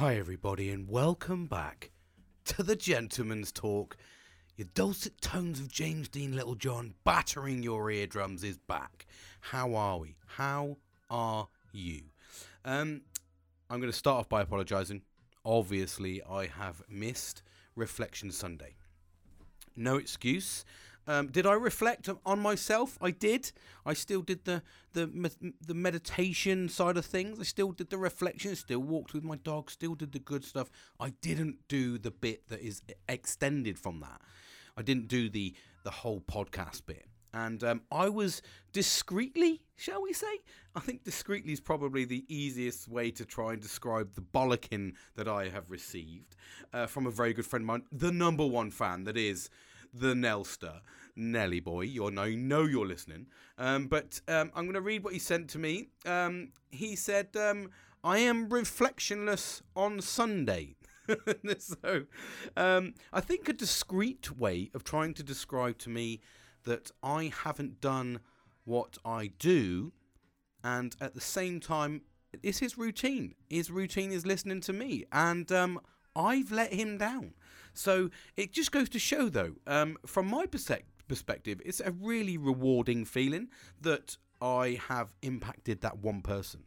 Hi, everybody, and welcome back to the Gentleman's Talk. Your dulcet tones of James Dean Littlejohn battering your eardrums is back. How are we? How are you? Um, I'm going to start off by apologising. Obviously, I have missed Reflection Sunday. No excuse. Um, did I reflect on myself? I did. I still did the the the meditation side of things. I still did the reflection. Still walked with my dog. Still did the good stuff. I didn't do the bit that is extended from that. I didn't do the the whole podcast bit. And um, I was discreetly, shall we say? I think discreetly is probably the easiest way to try and describe the bollocking that I have received uh, from a very good friend of mine, the number one fan that is the Nelster, Nelly boy. You're know, know you're listening. Um, but um, I'm going to read what he sent to me. Um, he said, um, "I am reflectionless on Sunday." so, um, I think a discreet way of trying to describe to me that I haven't done what I do, and at the same time, it's his routine. His routine is listening to me, and um, I've let him down. So it just goes to show, though, um, from my perspective, it's a really rewarding feeling that I have impacted that one person.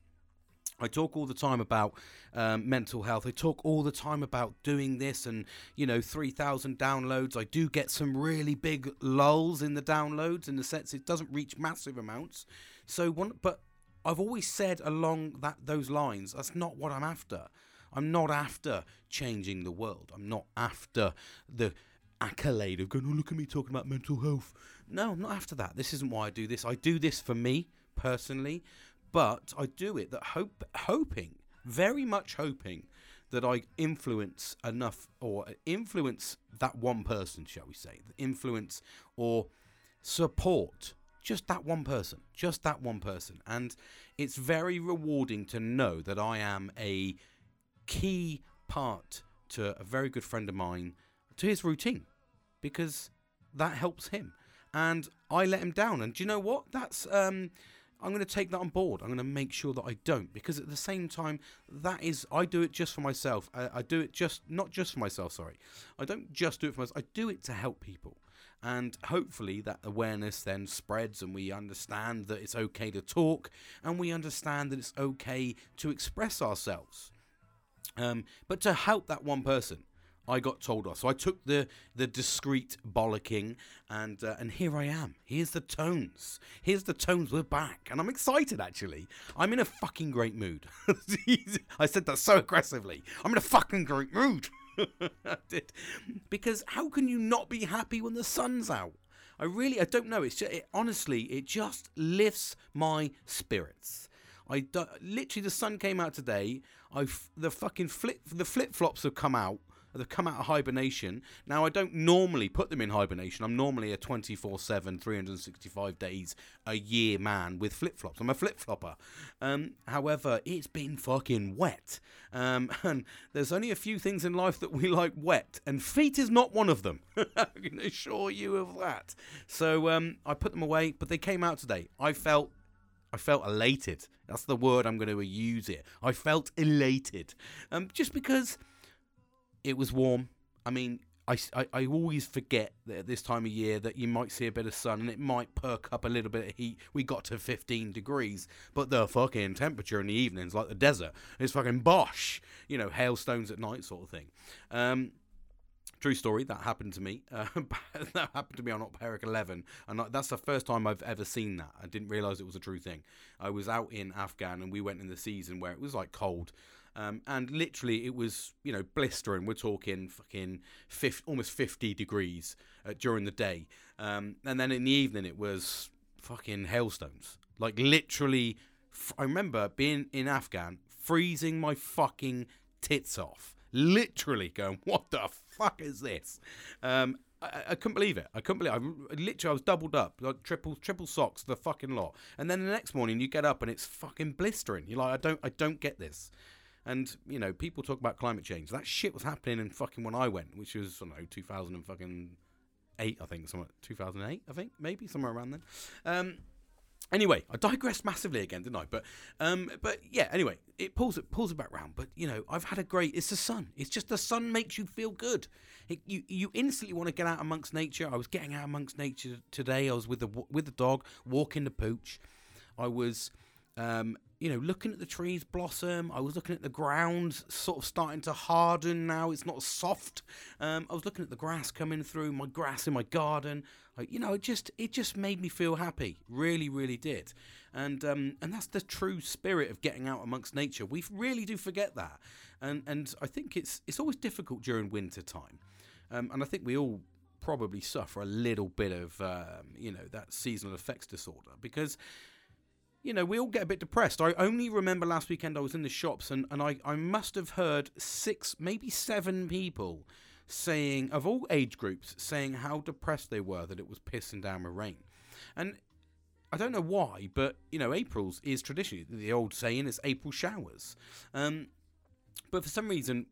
I talk all the time about um, mental health. I talk all the time about doing this and, you know, 3,000 downloads. I do get some really big lulls in the downloads in the sense it doesn't reach massive amounts. So, one, but I've always said along that those lines, that's not what I'm after. I'm not after changing the world. I'm not after the accolade of going, oh, look at me talking about mental health. No, I'm not after that. This isn't why I do this. I do this for me personally, but I do it that hope, hoping, very much hoping that I influence enough or influence that one person, shall we say, influence or support just that one person, just that one person. And it's very rewarding to know that I am a key part to a very good friend of mine to his routine because that helps him. And I let him down. And do you know what? That's um, I'm going to take that on board. I'm going to make sure that I don't because at the same time, that is I do it just for myself. I, I do it just not just for myself. Sorry, I don't just do it for myself. I do it to help people. And hopefully that awareness then spreads and we understand that it's okay to talk and we understand that it's okay to express ourselves. Um, but to help that one person, I got told off. So I took the the discreet bollocking, and uh, and here I am. Here's the tones. Here's the tones. We're back, and I'm excited. Actually, I'm in a fucking great mood. I said that so aggressively. I'm in a fucking great mood. I did because how can you not be happy when the sun's out? I really, I don't know. It's just, it, honestly, it just lifts my spirits. I do, literally the sun came out today. The fucking flip the flip flops have come out. They've come out of hibernation. Now I don't normally put them in hibernation. I'm normally a 24/7, 365 days a year man with flip flops. I'm a flip flopper. Um, however, it's been fucking wet, um, and there's only a few things in life that we like wet, and feet is not one of them. I can assure you of that. So um, I put them away, but they came out today. I felt I felt elated. That's the word I'm going to use it. I felt elated. Um, just because it was warm. I mean, I, I, I, always forget that at this time of year that you might see a bit of sun and it might perk up a little bit of heat. We got to 15 degrees, but the fucking temperature in the evenings, like the desert, is fucking bosh. You know, hailstones at night sort of thing. Um, True story. That happened to me. Uh, that happened to me on Op Herrick 11, and that's the first time I've ever seen that. I didn't realise it was a true thing. I was out in Afghan, and we went in the season where it was like cold, um, and literally it was you know blistering. We're talking fucking 50, almost 50 degrees uh, during the day, um, and then in the evening it was fucking hailstones. Like literally, f- I remember being in Afghan, freezing my fucking tits off literally going, "What the fuck is this?" Um, I, I, couldn't believe it. I couldn't believe. It. I literally, I was doubled up, like triple, triple socks, the fucking lot. And then the next morning, you get up and it's fucking blistering. You're like, I don't, I don't get this. And you know, people talk about climate change. That shit was happening in fucking when I went, which was I don't know, 2000 and fucking eight, I think, somewhere 2008, I think, maybe somewhere around then. Um, Anyway, I digressed massively again, didn't I? But um, but yeah. Anyway, it pulls it pulls it back round. But you know, I've had a great. It's the sun. It's just the sun makes you feel good. It, you you instantly want to get out amongst nature. I was getting out amongst nature today. I was with the with the dog walking the pooch. I was um, you know, looking at the trees blossom. I was looking at the ground sort of starting to harden now. It's not soft. Um, I was looking at the grass coming through, my grass in my garden. You know, it just it just made me feel happy. Really, really did. And um, and that's the true spirit of getting out amongst nature. We really do forget that. And and I think it's it's always difficult during winter time. Um, and I think we all probably suffer a little bit of um, you know that seasonal effects disorder because you know, we all get a bit depressed. I only remember last weekend I was in the shops and, and I, I must have heard six, maybe seven people saying, of all age groups, saying how depressed they were that it was pissing down with rain. And I don't know why, but, you know, April's is traditionally, the old saying is April showers. Um, but for some reason,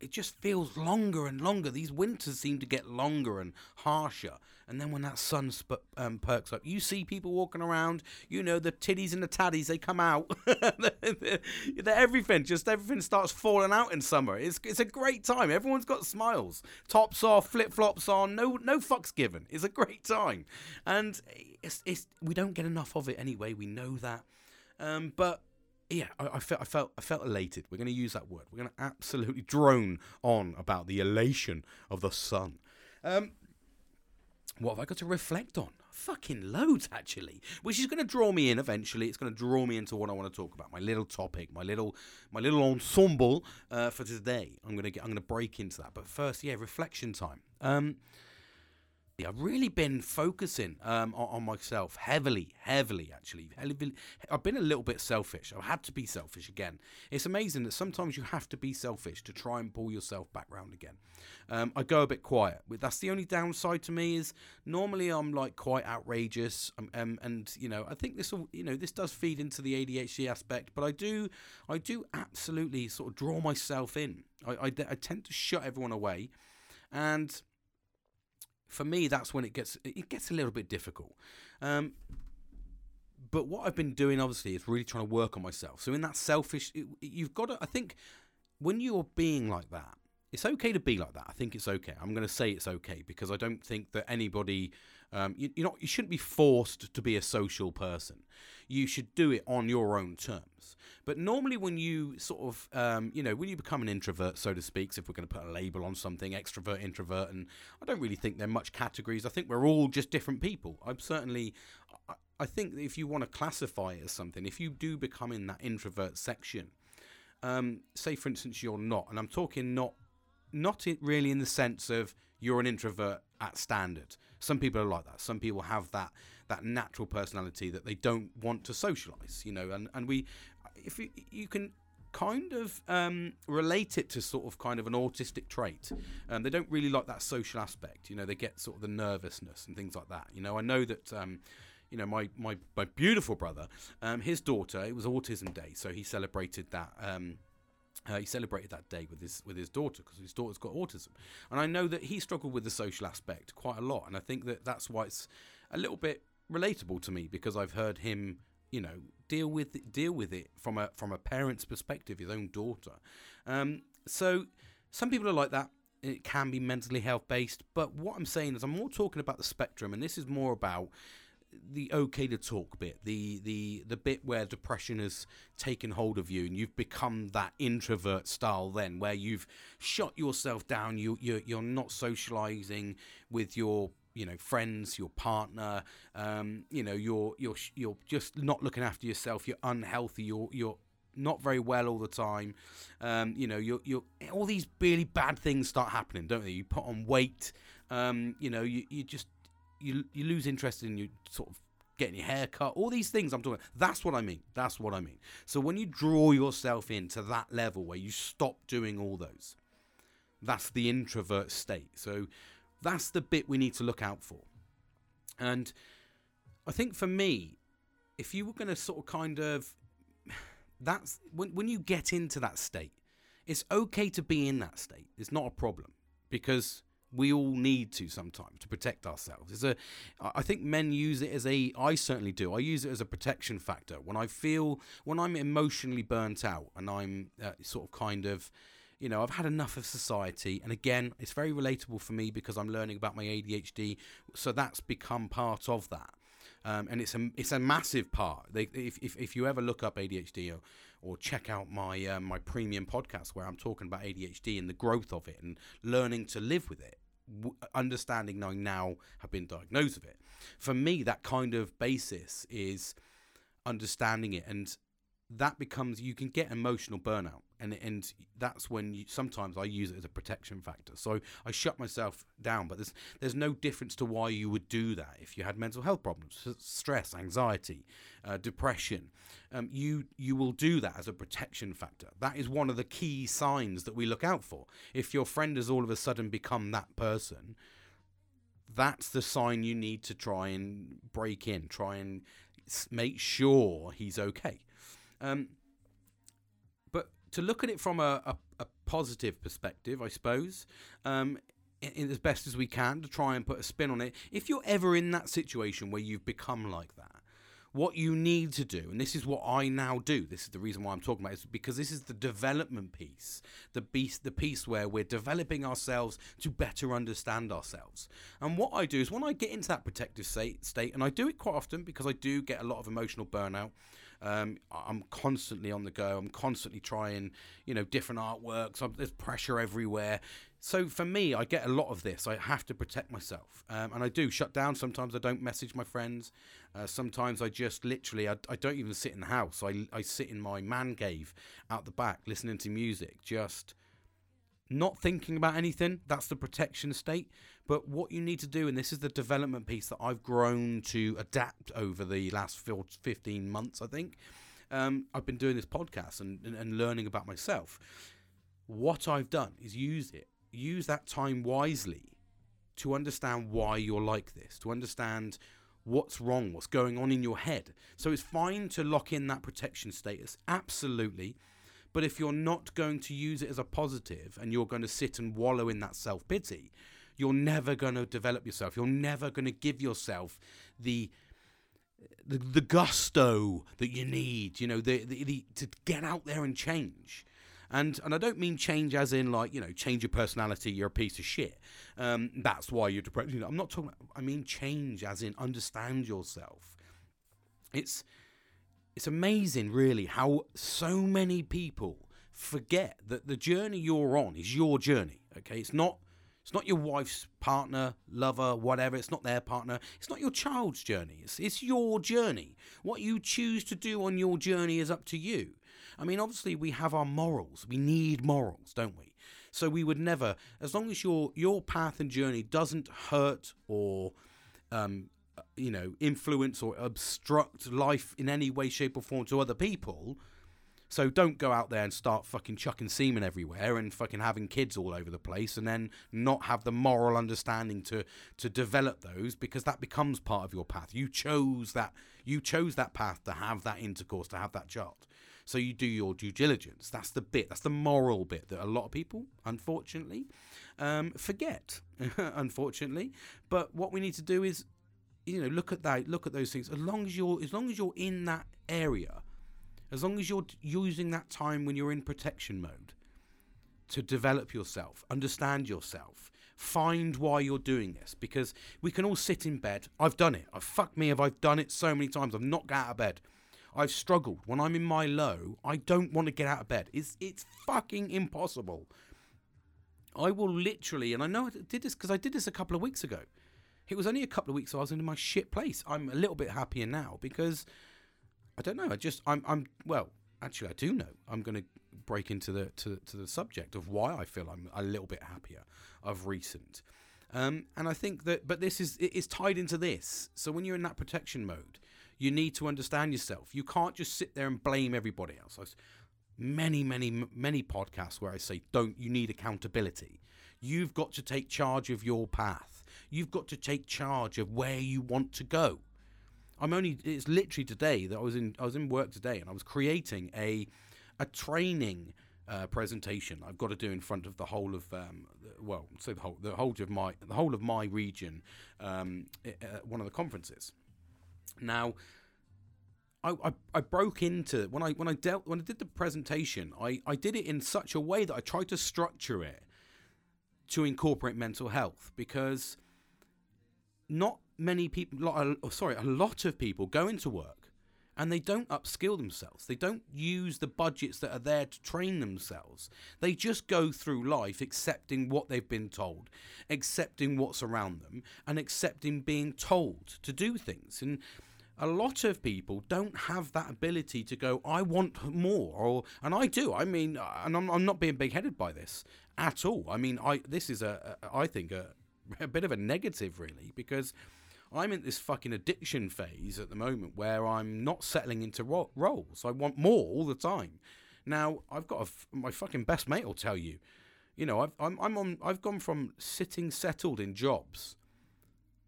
it just feels longer and longer. These winters seem to get longer and harsher. And then when that sun sp- um, perks up, you see people walking around. You know the titties and the taddies. They come out. they're, they're everything. Just everything starts falling out in summer. It's it's a great time. Everyone's got smiles. Tops off, flip flops on. No no fucks given. It's a great time, and it's it's we don't get enough of it anyway. We know that. Um, but yeah, I, I, felt I felt I felt elated. We're going to use that word. We're going to absolutely drone on about the elation of the sun. Um, what have I got to reflect on? Fucking loads, actually. Which is going to draw me in eventually. It's going to draw me into what I want to talk about. My little topic, my little, my little ensemble uh, for today. I'm going to get. I'm going to break into that. But first, yeah, reflection time. Um, I've really been focusing um, on, on, myself heavily, heavily actually. Heavily, I've been a little bit selfish. I've had to be selfish again. It's amazing that sometimes you have to be selfish to try and pull yourself back round again. Um, I go a bit quiet. That's the only downside to me is normally I'm like quite outrageous, um, um and you know I think this will you know this does feed into the ADHD aspect, but I do I do absolutely sort of draw myself in. I, I, I tend to shut everyone away, and for me, that's when it gets it gets a little bit difficult. Um, but what I've been doing, obviously, is really trying to work on myself. So in that selfish, it, you've got to. I think when you're being like that, it's okay to be like that. I think it's okay. I'm going to say it's okay because I don't think that anybody, um, you, you're not, you shouldn't be forced to be a social person. You should do it on your own terms. But normally, when you sort of, um, you know, when you become an introvert, so to speak, so if we're going to put a label on something, extrovert, introvert, and I don't really think they're much categories. I think we're all just different people. I'm certainly, I, I think if you want to classify it as something, if you do become in that introvert section, um, say for instance you're not, and I'm talking not not really in the sense of you're an introvert at standard. Some people are like that. Some people have that that natural personality that they don't want to socialize, you know, and, and we if you, you can kind of um, relate it to sort of kind of an autistic trait. Um, they don't really like that social aspect. You know, they get sort of the nervousness and things like that. You know, I know that. Um, you know, my, my, my beautiful brother, um, his daughter, it was Autism Day, so he celebrated that um, uh, he celebrated that day with his with his daughter because his daughter's got autism, and I know that he struggled with the social aspect quite a lot, and I think that that's why it's a little bit relatable to me because I've heard him, you know, deal with it, deal with it from a from a parent's perspective, his own daughter. Um, so some people are like that. It can be mentally health based, but what I'm saying is I'm more talking about the spectrum, and this is more about the okay to talk bit, the the the bit where depression has taken hold of you and you've become that introvert style then where you've shut yourself down, you you you're not socializing with your you know friends your partner um, you know you're you're you're just not looking after yourself you're unhealthy you're you're not very well all the time um, you know you're you're all these really bad things start happening don't they? You put on weight um, you know you, you just you you lose interest in you sort of getting your hair cut, all these things I'm talking. That's what I mean. That's what I mean. So when you draw yourself into that level where you stop doing all those, that's the introvert state. So that's the bit we need to look out for. And I think for me, if you were going to sort of kind of that's when when you get into that state, it's okay to be in that state. It's not a problem because We all need to sometimes to protect ourselves. It's a, I think men use it as a. I certainly do. I use it as a protection factor when I feel when I'm emotionally burnt out and I'm uh, sort of kind of you know, I've had enough of society. And again, it's very relatable for me because I'm learning about my ADHD. So that's become part of that. Um, and it's a it's a massive part. They, if, if, if you ever look up ADHD or, or check out my uh, my premium podcast where I'm talking about ADHD and the growth of it and learning to live with it, understanding knowing now have been diagnosed with it. For me, that kind of basis is understanding it and that becomes you can get emotional burnout and and that's when you, sometimes I use it as a protection factor. So I shut myself down but there's there's no difference to why you would do that if you had mental health problems stress anxiety uh, depression. Um, you you will do that as a protection factor. That is one of the key signs that we look out for. If your friend has all of a sudden become that person that's the sign you need to try and break in try and make sure he's okay um, but to look at it from a, a, a positive perspective, I suppose, um, as best as we can to try and put a spin on it. If you're ever in that situation where you've become like that, what you need to do, and this is what I now do. This is the reason why I'm talking about it, is because this is the development piece, the piece, the piece where we're developing ourselves to better understand ourselves. And what I do is when I get into that protective state, state, and I do it quite often because I do get a lot of emotional burnout. Um, I'm constantly on the go. I'm constantly trying, you know, different artworks. I'm, there's pressure everywhere. So for me, I get a lot of this. I have to protect myself, um, and I do shut down. Sometimes I don't message my friends. Uh, sometimes I just literally, I, I don't even sit in the house. I, I sit in my man cave out the back, listening to music, just not thinking about anything. That's the protection state. But what you need to do, and this is the development piece that I've grown to adapt over the last 15 months, I think. Um, I've been doing this podcast and, and, and learning about myself. What I've done is use it, use that time wisely to understand why you're like this, to understand what's wrong, what's going on in your head. So it's fine to lock in that protection status, absolutely. But if you're not going to use it as a positive and you're going to sit and wallow in that self pity, you're never going to develop yourself. You're never going to give yourself the, the the gusto that you need. You know, the, the, the to get out there and change. And and I don't mean change as in like you know change your personality. You're a piece of shit. Um, that's why you're depressed. You know, I'm not talking. I mean change as in understand yourself. It's it's amazing, really, how so many people forget that the journey you're on is your journey. Okay, it's not it's not your wife's partner, lover, whatever. It's not their partner. It's not your child's journey. It's, it's your journey. What you choose to do on your journey is up to you. I mean, obviously, we have our morals. We need morals, don't we? So we would never, as long as your your path and journey doesn't hurt or, um, you know, influence or obstruct life in any way, shape, or form to other people, so don't go out there and start fucking chucking semen everywhere and fucking having kids all over the place and then not have the moral understanding to to develop those because that becomes part of your path. You chose that you chose that path to have that intercourse, to have that child. So you do your due diligence. That's the bit. That's the moral bit that a lot of people, unfortunately, um, forget. unfortunately, but what we need to do is, you know, look at that. Look at those things. As long as you're, as long as you're in that area, as long as you're using that time when you're in protection mode to develop yourself, understand yourself, find why you're doing this. Because we can all sit in bed. I've done it. Oh, I've fucked me if I've done it so many times. I've not got out of bed. I've struggled. When I'm in my low, I don't want to get out of bed. It's it's fucking impossible. I will literally, and I know I did this because I did this a couple of weeks ago. It was only a couple of weeks ago I was in my shit place. I'm a little bit happier now because I don't know. I just I'm I'm well. Actually, I do know. I'm going to break into the to, to the subject of why I feel I'm a little bit happier of recent. Um, and I think that, but this is it is tied into this. So when you're in that protection mode, you need to understand yourself. You can't just sit there and blame everybody else. There's many, many, many podcasts where I say, don't. You need accountability. You've got to take charge of your path. You've got to take charge of where you want to go. I'm only it's literally today that I was in I was in work today and I was creating a a training uh, presentation I've got to do in front of the whole of um, well say the whole the whole of my the whole of my region um, at one of the conferences. Now, I, I, I, broke into when I when I dealt when I did the presentation. I, I did it in such a way that I tried to structure it to incorporate mental health because not many people, oh, sorry, a lot of people go into work and they don't upskill themselves. They don't use the budgets that are there to train themselves. They just go through life accepting what they've been told, accepting what's around them, and accepting being told to do things. And a lot of people don't have that ability to go i want more or and i do i mean uh, and i'm, I'm not being big-headed by this at all i mean i this is a, a I think a, a bit of a negative really because i'm in this fucking addiction phase at the moment where i'm not settling into ro- roles. I want more all the time. Now i've got a, my fucking best mate will tell you you know I've, I'm, I'm on i've gone from sitting settled in jobs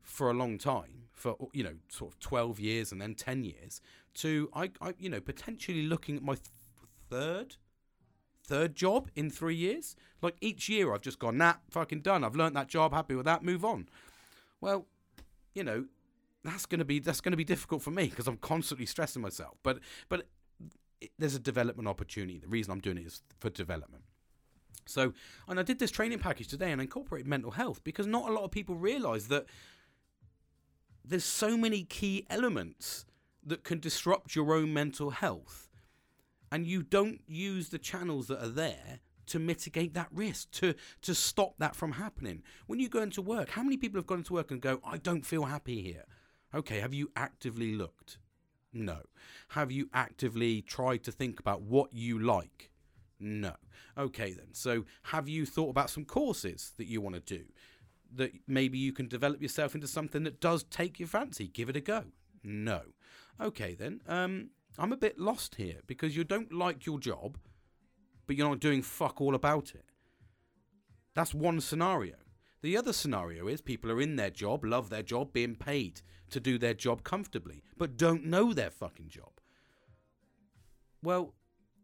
for a long time for you know sort of 12 years and then 10 years to I, I you know potentially looking at my th- third third job in 3 years. Like each year I've just gone nah fucking done. I've learned that job. Happy with that. Move on. Well you know that's going to be that's going to be difficult for me because I'm constantly stressing myself. But but it, there's a development opportunity. The reason I'm doing it is for development. So, and I did this training package today and incorporated mental health because not a lot of people realize that there's so many key elements that can disrupt your own mental health. And you don't use the channels that are there to mitigate that risk to to stop that from happening when you go into work how many people have gone into work and go i don't feel happy here okay have you actively looked no have you actively tried to think about what you like no okay then so have you thought about some courses that you want to do that maybe you can develop yourself into something that does take your fancy. Give it a go. No. Okay, then. Um, I'm a bit lost here because you don't like your job, but you're not doing fuck all about it. That's one scenario. The other scenario is people are in their job, love their job, being paid to do their job comfortably, but don't know their fucking job. Well,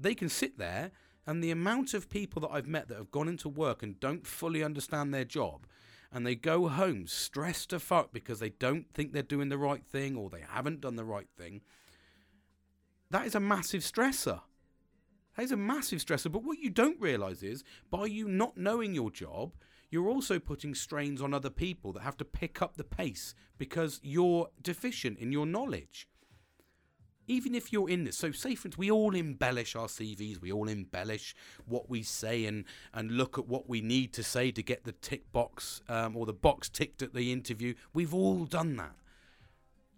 they can sit there, and the amount of people that I've met that have gone into work and don't fully understand their job and they go home stressed to fuck because they don't think they're doing the right thing or they haven't done the right thing, that is a massive stressor. That is a massive stressor. But what you don't realize is by you not knowing your job, you're also putting strains on other people that have to pick up the pace because you're deficient in your knowledge even if you're in this, so say for instance, we all embellish our CVs, we all embellish what we say and and look at what we need to say to get the tick box um, or the box ticked at the interview. We've all done that,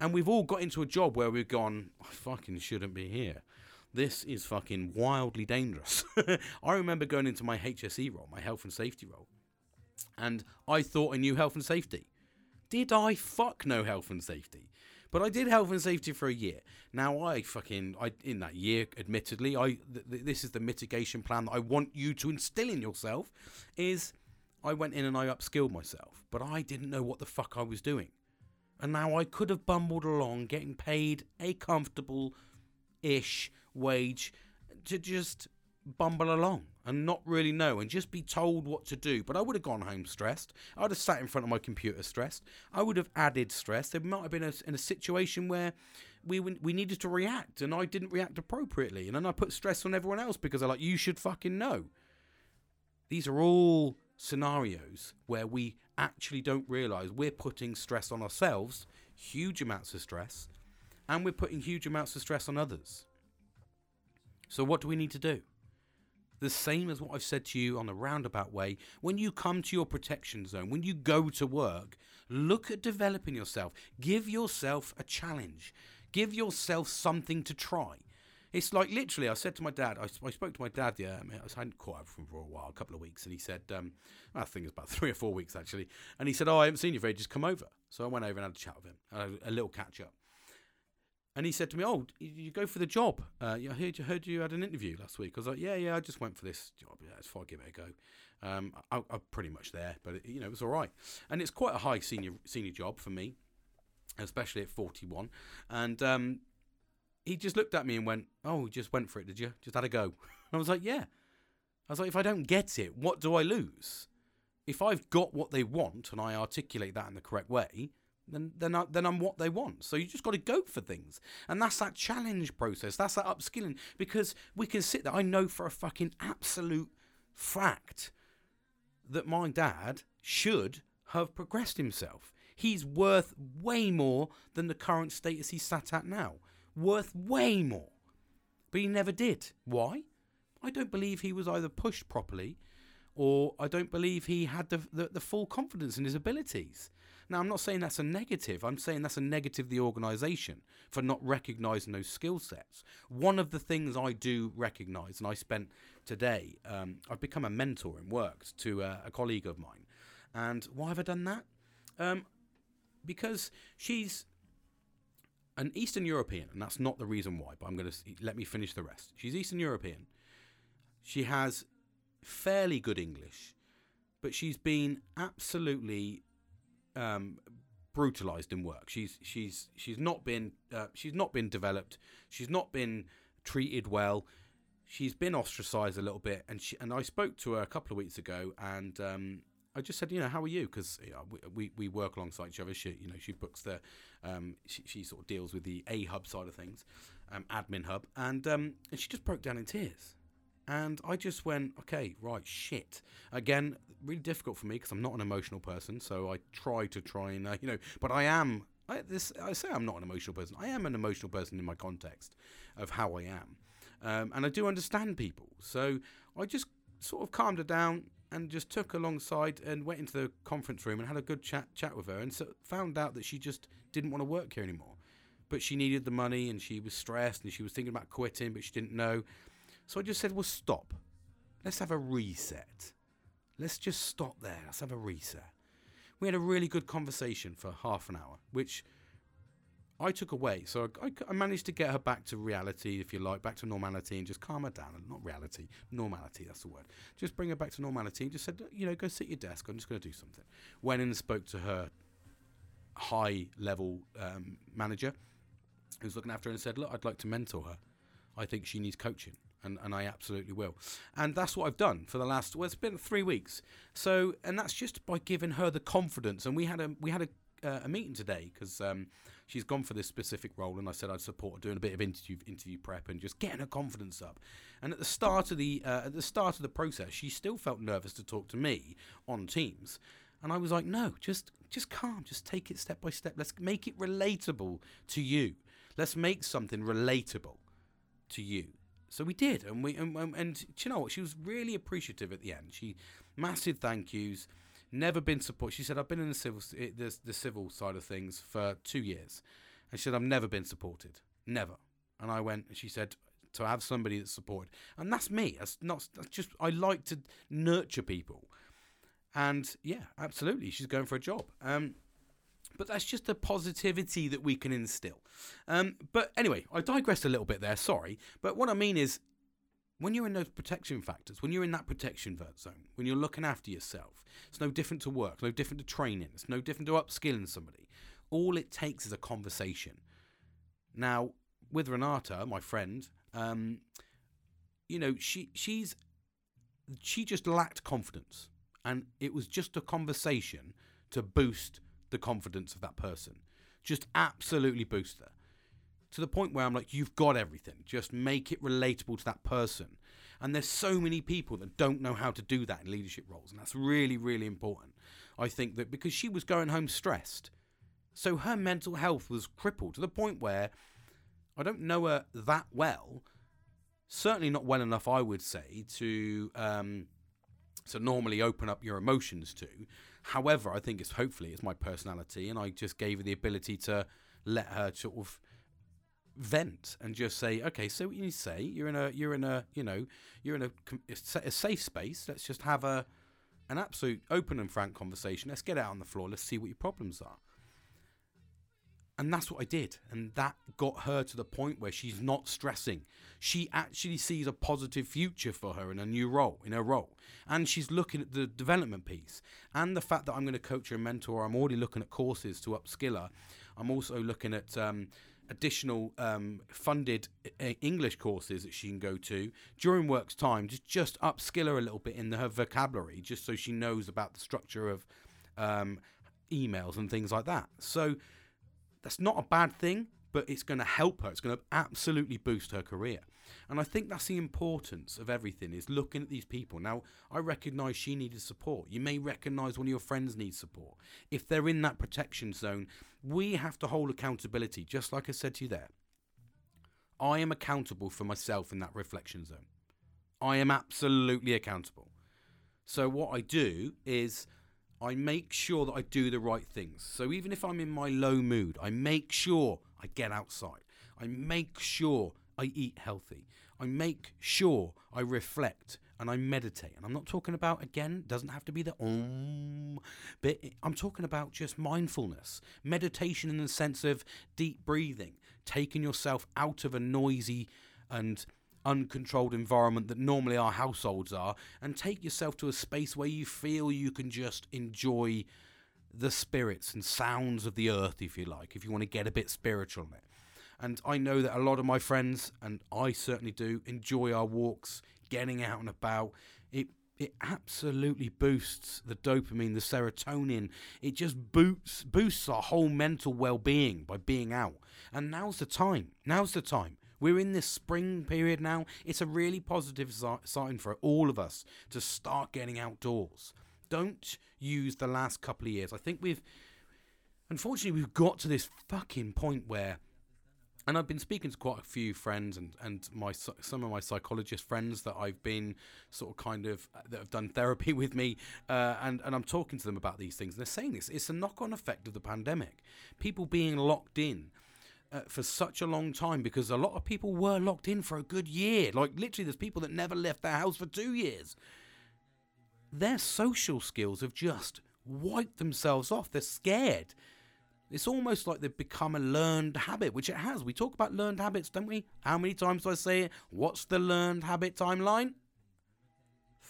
and we've all got into a job where we've gone, I fucking shouldn't be here. This is fucking wildly dangerous. I remember going into my HSE role, my health and safety role, and I thought I knew health and safety. Did I fuck know health and safety? But I did health and safety for a year. Now I fucking I in that year, admittedly, I th- th- this is the mitigation plan that I want you to instill in yourself. Is I went in and I upskilled myself, but I didn't know what the fuck I was doing. And now I could have bumbled along getting paid a comfortable ish wage to just bumble along and not really know and just be told what to do. But I would have gone home stressed. I would have sat in front of my computer stressed. I would have added stress. There might have been a, in a situation where we we needed to react and I didn't react appropriately, and then I put stress on everyone else because I like you should fucking know. These are all scenarios where we actually don't realize we're putting stress on ourselves, huge amounts of stress, and we're putting huge amounts of stress on others. So what do we need to do? the same as what I've said to you on a roundabout way. When you come to your protection zone, when you go to work, look at developing yourself. Give yourself a challenge. Give yourself something to try. It's like literally, I said to my dad, I, I spoke to my dad, yeah, I, mean, I hadn't caught up him for a while, a couple of weeks, and he said, um, I think it's about three or four weeks actually, and he said, Oh, I haven't seen you for ages, come over. So I went over and had a chat with him, a, a little catch up. And he said to me, "Oh, you go for the job? Uh, I heard you heard you had an interview last week." I was like, "Yeah, yeah, I just went for this job. Yeah, it's fine. Give it a go." Um, I, am pretty much there, but it, you know, it was all right. And it's quite a high senior senior job for me, especially at 41. And um, he just looked at me and went, "Oh, you just went for it, did you? Just had a go?" And I was like, "Yeah." I was like, if I don't get it, what do I lose? If I've got what they want and I articulate that in the correct way, then then, uh, then I'm what they want. So you just got to go for things, and that's that challenge process. That's that upskilling because we can sit there. I know for a fucking absolute fact that my dad should have progressed himself. He's worth way more than the current status he's sat at now. Worth way more. But he never did. Why? I don't believe he was either pushed properly or I don't believe he had the, the, the full confidence in his abilities. Now, I'm not saying that's a negative. I'm saying that's a negative the organisation for not recognising those skill sets. One of the things I do recognise, and I spent today, um, I've become a mentor in work to uh, a colleague of mine. And why have I done that? Um, because she's an Eastern European, and that's not the reason why, but I'm going to let me finish the rest. She's Eastern European. She has fairly good English, but she's been absolutely um, brutalized in work. She's she's she's not been uh, she's not been developed. She's not been treated well. She's been ostracized a little bit, and she and I spoke to her a couple of weeks ago, and um, I just said, you know, how are you? Because you know, we, we work alongside each other. She, you know, she books the, um, she, she sort of deals with the A hub side of things, um, admin hub, and um, and she just broke down in tears. And I just went, okay, right, shit. Again, really difficult for me because I'm not an emotional person. So I try to try and, uh, you know, but I am. I, this, I say I'm not an emotional person. I am an emotional person in my context of how I am, um, and I do understand people. So I just sort of calmed her down and just took alongside and went into the conference room and had a good chat chat with her and so found out that she just didn't want to work here anymore but she needed the money and she was stressed and she was thinking about quitting but she didn't know so I just said well stop let's have a reset let's just stop there let's have a reset we had a really good conversation for half an hour which I took away. So I, I, managed to get her back to reality, if you like, back to normality, and just calm her down. Not reality, normality. That's the word. Just bring her back to normality, and just said, you know, go sit at your desk. I'm just going to do something. Went in and spoke to her high level um, manager, who's looking after her, and said, look, I'd like to mentor her. I think she needs coaching. And, and I absolutely will. And that's what I've done for the last well, it's been three weeks. So and that's just by giving her the confidence. And we had a we had a, uh, a meeting today because um, she's gone for this specific role, and I said I'd support her doing a bit of interview interview prep and just getting her confidence up. And at the start of the uh, at the start of the process, she still felt nervous to talk to me on Teams, and I was like, no, just just calm, just take it step by step. Let's make it relatable to you. Let's make something relatable to you. So we did, and we and, and, and you know what? She was really appreciative at the end. She massive thank yous never been support. She said, I've been in the civil, the, the civil side of things for two years. And she said, I've never been supported. Never. And I went, and she said, to have somebody that's supported. And that's me. That's not, that's just, I like to nurture people. And yeah, absolutely. She's going for a job. Um, but that's just the positivity that we can instill. Um, but anyway, I digressed a little bit there, sorry. But what I mean is, when you're in those protection factors, when you're in that protection vert zone, when you're looking after yourself, it's no different to work, no different to training, it's no different to upskilling somebody. All it takes is a conversation. Now, with Renata, my friend, um, you know, she she's she just lacked confidence, and it was just a conversation to boost the confidence of that person, just absolutely boost her to the point where I'm like, you've got everything. Just make it relatable to that person. And there's so many people that don't know how to do that in leadership roles. And that's really, really important. I think that because she was going home stressed. So her mental health was crippled to the point where I don't know her that well. Certainly not well enough, I would say, to um, to normally open up your emotions to. However, I think it's hopefully it's my personality, and I just gave her the ability to let her sort of vent and just say, okay, so what you say, you're in a, you're in a, you know, you're in a, a safe space. Let's just have a, an absolute open and frank conversation. Let's get out on the floor. Let's see what your problems are. And that's what I did. And that got her to the point where she's not stressing. She actually sees a positive future for her in a new role, in her role. And she's looking at the development piece and the fact that I'm going to coach her and mentor. I'm already looking at courses to upskill her. I'm also looking at um, additional um, funded uh, English courses that she can go to during work's time. Just just upskill her a little bit in her vocabulary, just so she knows about the structure of um, emails and things like that. So that's not a bad thing, but it's going to help her. It's going to absolutely boost her career. And I think that's the importance of everything is looking at these people. Now, I recognize she needed support. You may recognize one of your friends needs support. If they're in that protection zone, we have to hold accountability, just like I said to you there. I am accountable for myself in that reflection zone. I am absolutely accountable. So, what I do is I make sure that I do the right things. So, even if I'm in my low mood, I make sure I get outside. I make sure I eat healthy. I make sure I reflect and I meditate. And I'm not talking about, again, doesn't have to be the om bit. I'm talking about just mindfulness, meditation in the sense of deep breathing, taking yourself out of a noisy and uncontrolled environment that normally our households are, and take yourself to a space where you feel you can just enjoy the spirits and sounds of the earth, if you like, if you want to get a bit spiritual in it. And I know that a lot of my friends, and I certainly do, enjoy our walks, getting out and about. It it absolutely boosts the dopamine, the serotonin. It just boosts boosts our whole mental well-being by being out. And now's the time. Now's the time. We're in this spring period now. It's a really positive sign for all of us to start getting outdoors. Don't use the last couple of years. I think we've unfortunately we've got to this fucking point where and I've been speaking to quite a few friends and and my some of my psychologist friends that I've been sort of kind of that have done therapy with me, uh, and and I'm talking to them about these things. And they're saying this: it's a knock-on effect of the pandemic. People being locked in. Uh, for such a long time because a lot of people were locked in for a good year. Like, literally, there's people that never left their house for two years. Their social skills have just wiped themselves off. They're scared. It's almost like they've become a learned habit, which it has. We talk about learned habits, don't we? How many times do I say it? What's the learned habit timeline?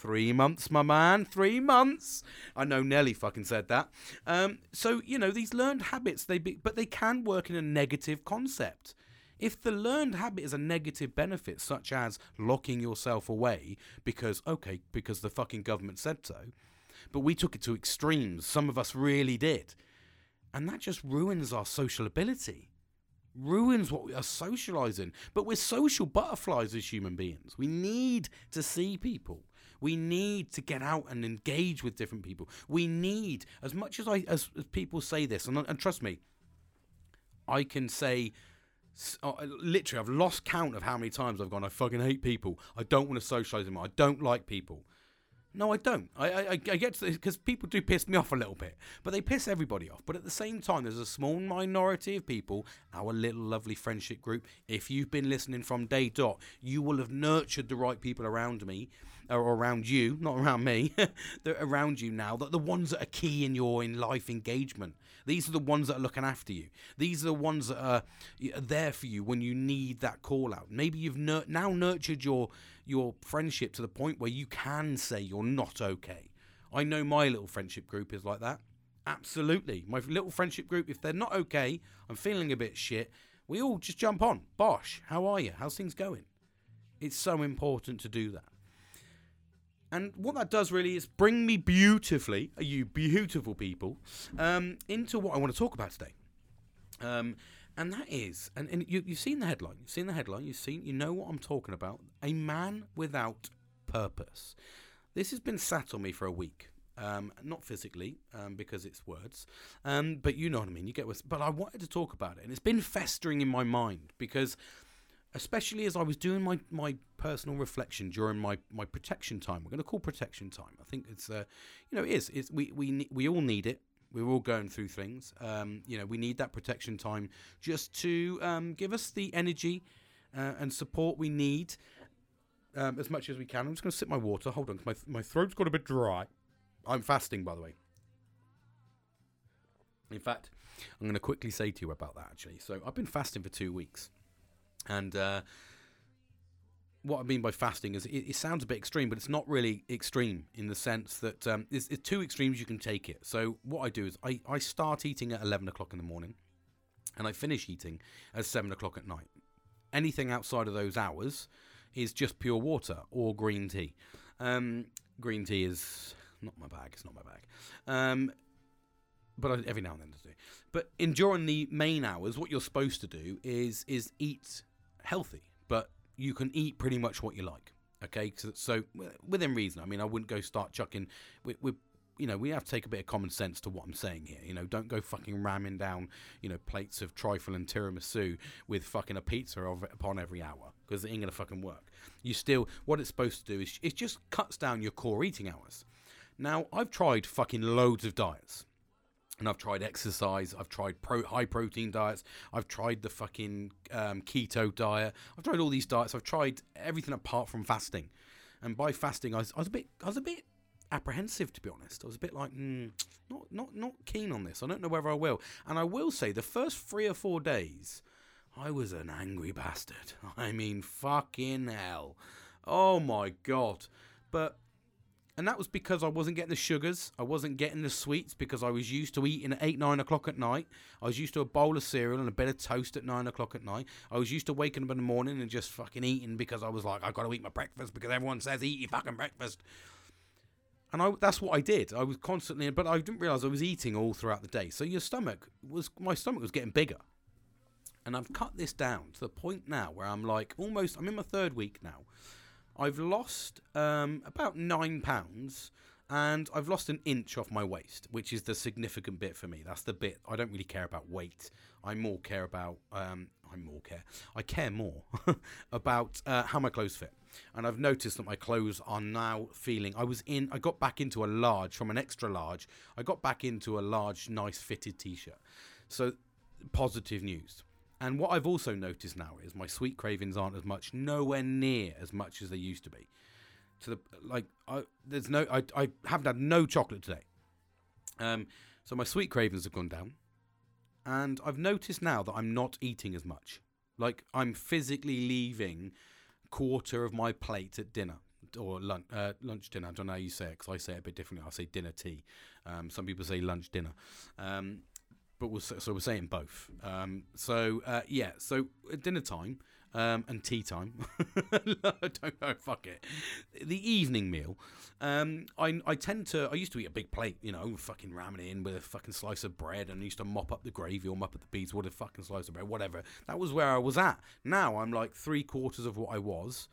Three months, my man. Three months. I know Nelly fucking said that. Um, so you know these learned habits, they be, but they can work in a negative concept. If the learned habit is a negative benefit, such as locking yourself away because okay, because the fucking government said so, but we took it to extremes. Some of us really did. And that just ruins our social ability, ruins what we are socializing. But we're social butterflies as human beings. We need to see people. We need to get out and engage with different people. We need, as much as I as, as people say this, and, and trust me, I can say uh, literally, I've lost count of how many times I've gone. I fucking hate people. I don't want to socialize them. I don't like people. No, I don't. I I, I get to because people do piss me off a little bit, but they piss everybody off. But at the same time, there's a small minority of people, our little lovely friendship group. If you've been listening from day dot, you will have nurtured the right people around me, or around you, not around me. They're around you now. That the ones that are key in your in life engagement. These are the ones that are looking after you. These are the ones that are, are there for you when you need that call out. Maybe you've nur- now nurtured your your friendship to the point where you can say you're not okay. I know my little friendship group is like that. Absolutely. My little friendship group, if they're not okay, I'm feeling a bit shit, we all just jump on. Bosh, how are you? How's things going? It's so important to do that. And what that does really is bring me beautifully, you beautiful people, um, into what I want to talk about today. Um, and that is, and, and you, you've seen the headline. You've seen the headline. You've seen, you know what I'm talking about. A man without purpose. This has been sat on me for a week. Um, not physically, um, because it's words, um, but you know what I mean. You get what. But I wanted to talk about it, and it's been festering in my mind because, especially as I was doing my, my personal reflection during my, my protection time. We're going to call protection time. I think it's uh, you know, it is. It's we we we all need it. We're all going through things. Um, you know, we need that protection time just to um, give us the energy uh, and support we need um, as much as we can. I'm just going to sip my water. Hold on, my my throat's got a bit dry. I'm fasting, by the way. In fact, I'm going to quickly say to you about that. Actually, so I've been fasting for two weeks, and uh, what I mean by fasting is it, it, sounds a bit extreme, but it's not really extreme in the sense that um, it's, it's, two extremes you can take it. So what I do is I, I start eating at 11 o'clock in the morning. and I finish eating at seven o'clock at night. Anything outside of those hours is just pure water or green tea. Um, green tea is not my bag. It's not my bag. Um, but I, every now and then I do. But in during the main hours, what you're supposed to do is is eat healthy, but you can eat pretty much what you like. Okay, so, so within reason. I mean, I wouldn't go start chucking. We, we, you know, we have to take a bit of common sense to what I'm saying here. You know, don't go fucking ramming down, you know, plates of trifle and tiramisu with fucking a pizza of, upon every hour because it ain't gonna fucking work. You still, what it's supposed to do is it just cuts down your core eating hours. Now, I've tried fucking loads of diets and I've tried exercise. I've tried pro, high protein diets. I've tried the fucking um, keto diet. I've tried all these diets. I've tried everything apart from fasting. And by fasting, I was, I was a bit, I was a bit apprehensive to be honest. I was a bit like, mm, not, not, not keen on this. I don't know whether I will. And I will say, the first three or four days, I was an angry bastard. I mean, fucking hell. Oh my god. But and that was because I wasn't getting the sugars, I wasn't getting the sweets because I was used to eating at eight, nine o'clock at night. I was used to a bowl of cereal and a bit of toast at nine o'clock at night. I was used to waking up in the morning and just fucking eating because I was like, I've got to eat my breakfast because everyone says eat your fucking breakfast. And I, that's what I did. I was constantly, but I didn't realize I was eating all throughout the day. So your stomach was, my stomach was getting bigger. And I've cut this down to the point now where I'm like almost, I'm in my third week now I've lost um, about nine pounds and I've lost an inch off my waist, which is the significant bit for me. That's the bit I don't really care about weight. I more care about um, I more care. I care more about uh, how my clothes fit. And I've noticed that my clothes are now feeling. I was in. I got back into a large from an extra large. I got back into a large, nice fitted t-shirt. So positive news. And what I've also noticed now is my sweet cravings aren't as much, nowhere near as much as they used to be. To the like, I there's no, I I haven't had no chocolate today. Um, so my sweet cravings have gone down, and I've noticed now that I'm not eating as much. Like I'm physically leaving quarter of my plate at dinner or lunch, uh, lunch dinner. I don't know how you say it because I say it a bit differently. I say dinner tea. Um, some people say lunch dinner. Um, but we'll, so we're saying both. Um, so uh, yeah, so dinner time um, and tea time. I don't know, fuck it. The evening meal. Um, I I tend to. I used to eat a big plate, you know, fucking ramming in with a fucking slice of bread, and I used to mop up the gravy or mop up the beans with a fucking slice of bread, whatever. That was where I was at. Now I'm like three quarters of what I was.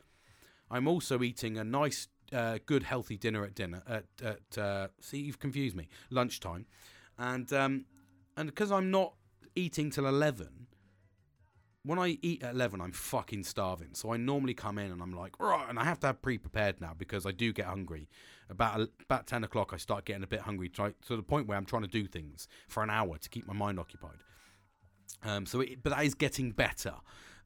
I'm also eating a nice, uh, good, healthy dinner at dinner at at. Uh, see, you've confused me. Lunchtime, and um, and because I'm not eating till 11, when I eat at 11, I'm fucking starving. So I normally come in and I'm like, right, and I have to have pre prepared now because I do get hungry. About about 10 o'clock, I start getting a bit hungry to, the point where I'm trying to do things for an hour to keep my mind occupied. Um, so, it, but that is getting better.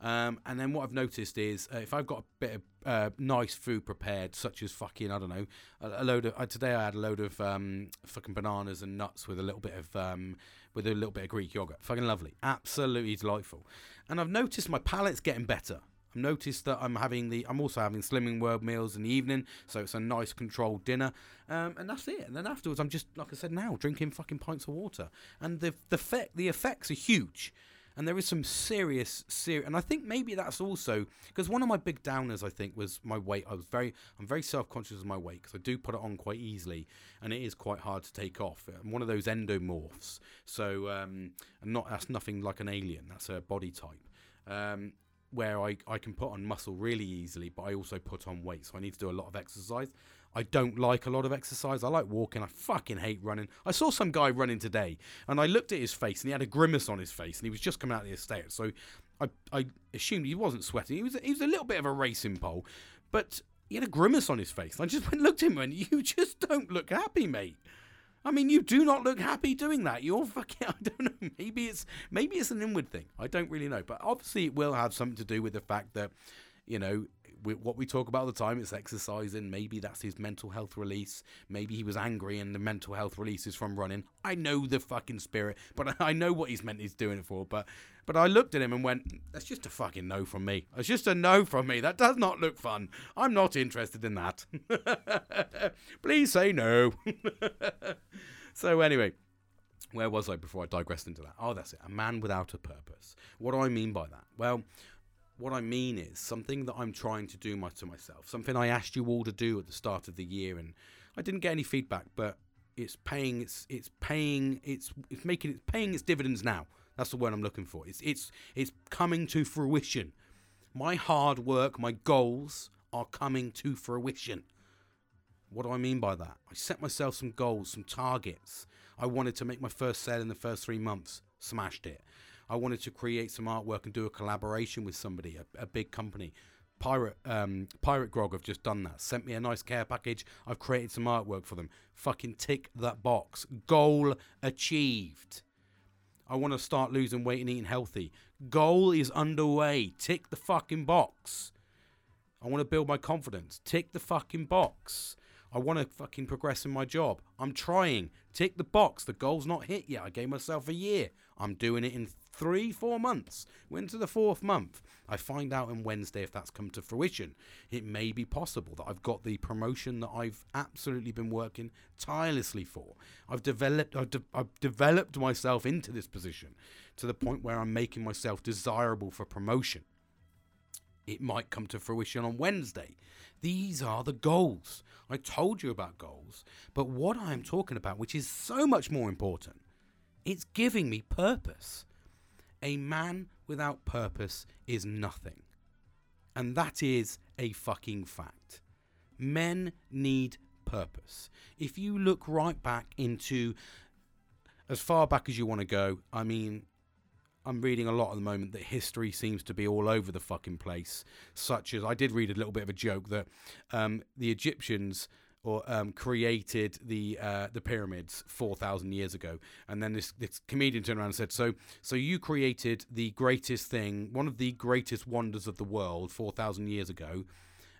Um, and then what I've noticed is uh, if I've got a bit of uh, nice food prepared, such as fucking I don't know, a, a load of uh, today I had a load of um, fucking bananas and nuts with a little bit of um, with a little bit of Greek yogurt, fucking lovely, absolutely delightful. And I've noticed my palate's getting better. I've noticed that I'm having the I'm also having slimming world meals in the evening, so it's a nice controlled dinner, um, and that's it. And then afterwards, I'm just like I said now, drinking fucking pints of water, and the the effect the effects are huge and there is some serious serious and i think maybe that's also because one of my big downers i think was my weight i was very i'm very self-conscious of my weight because i do put it on quite easily and it is quite hard to take off i'm one of those endomorphs so um and not that's nothing like an alien that's a body type um where I, I can put on muscle really easily, but I also put on weight. So I need to do a lot of exercise. I don't like a lot of exercise. I like walking. I fucking hate running. I saw some guy running today, and I looked at his face, and he had a grimace on his face, and he was just coming out of the estate. So I, I assumed he wasn't sweating. He was, he was a little bit of a racing pole, but he had a grimace on his face. I just went, looked at him, and you just don't look happy, mate. I mean, you do not look happy doing that. You're fucking. I don't know. Maybe it's maybe it's an inward thing. I don't really know, but obviously it will have something to do with the fact that, you know, we, what we talk about all the time is exercising. Maybe that's his mental health release. Maybe he was angry and the mental health release is from running. I know the fucking spirit, but I know what he's meant he's doing it for. But but I looked at him and went, that's just a fucking no from me. It's just a no from me. That does not look fun. I'm not interested in that. Please say no. so anyway, where was I before I digressed into that? Oh, that's it. A man without a purpose. What do I mean by that? Well, what I mean is something that I'm trying to do my, to myself. Something I asked you all to do at the start of the year, and I didn't get any feedback, but it's paying. It's it's paying. It's it's making it's paying its dividends now. That's the word I'm looking for. It's it's it's coming to fruition. My hard work, my goals are coming to fruition. What do I mean by that? I set myself some goals, some targets. I wanted to make my first sale in the first three months, smashed it. I wanted to create some artwork and do a collaboration with somebody, a, a big company. Pirate um, Pirate Grog have just done that. Sent me a nice care package. I've created some artwork for them. Fucking tick that box. Goal achieved. I want to start losing weight and eating healthy. Goal is underway. Tick the fucking box. I want to build my confidence. Tick the fucking box. I want to fucking progress in my job. I'm trying. Tick the box. The goal's not hit yet. I gave myself a year. I'm doing it in three, four months. We're into the fourth month. I find out on Wednesday if that's come to fruition. It may be possible that I've got the promotion that I've absolutely been working tirelessly for. I've developed, I've, de- I've developed myself into this position to the point where I'm making myself desirable for promotion. It might come to fruition on Wednesday. These are the goals. I told you about goals, but what I am talking about, which is so much more important, it's giving me purpose. A man without purpose is nothing. And that is a fucking fact. Men need purpose. If you look right back into as far back as you want to go, I mean, I'm reading a lot at the moment that history seems to be all over the fucking place. Such as I did read a little bit of a joke that um, the Egyptians or um, created the uh, the pyramids four thousand years ago, and then this this comedian turned around and said, "So so you created the greatest thing, one of the greatest wonders of the world four thousand years ago,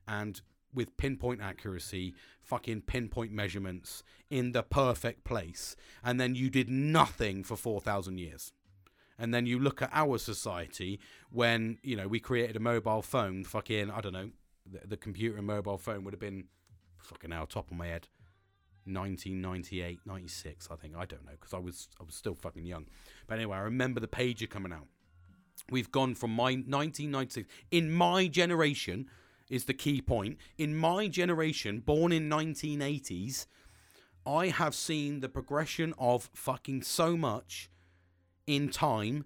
and." With pinpoint accuracy, fucking pinpoint measurements in the perfect place, and then you did nothing for 4,000 years and then you look at our society when you know we created a mobile phone fucking i don't know the, the computer and mobile phone would have been fucking now top of my head. 1998 96 i think. I don't know because i was i was still fucking young. But anyway i remember the pager coming out. We've gone from my 1996 in my generation is the key point. In my generation born in 1980s i have seen the progression of fucking so much in time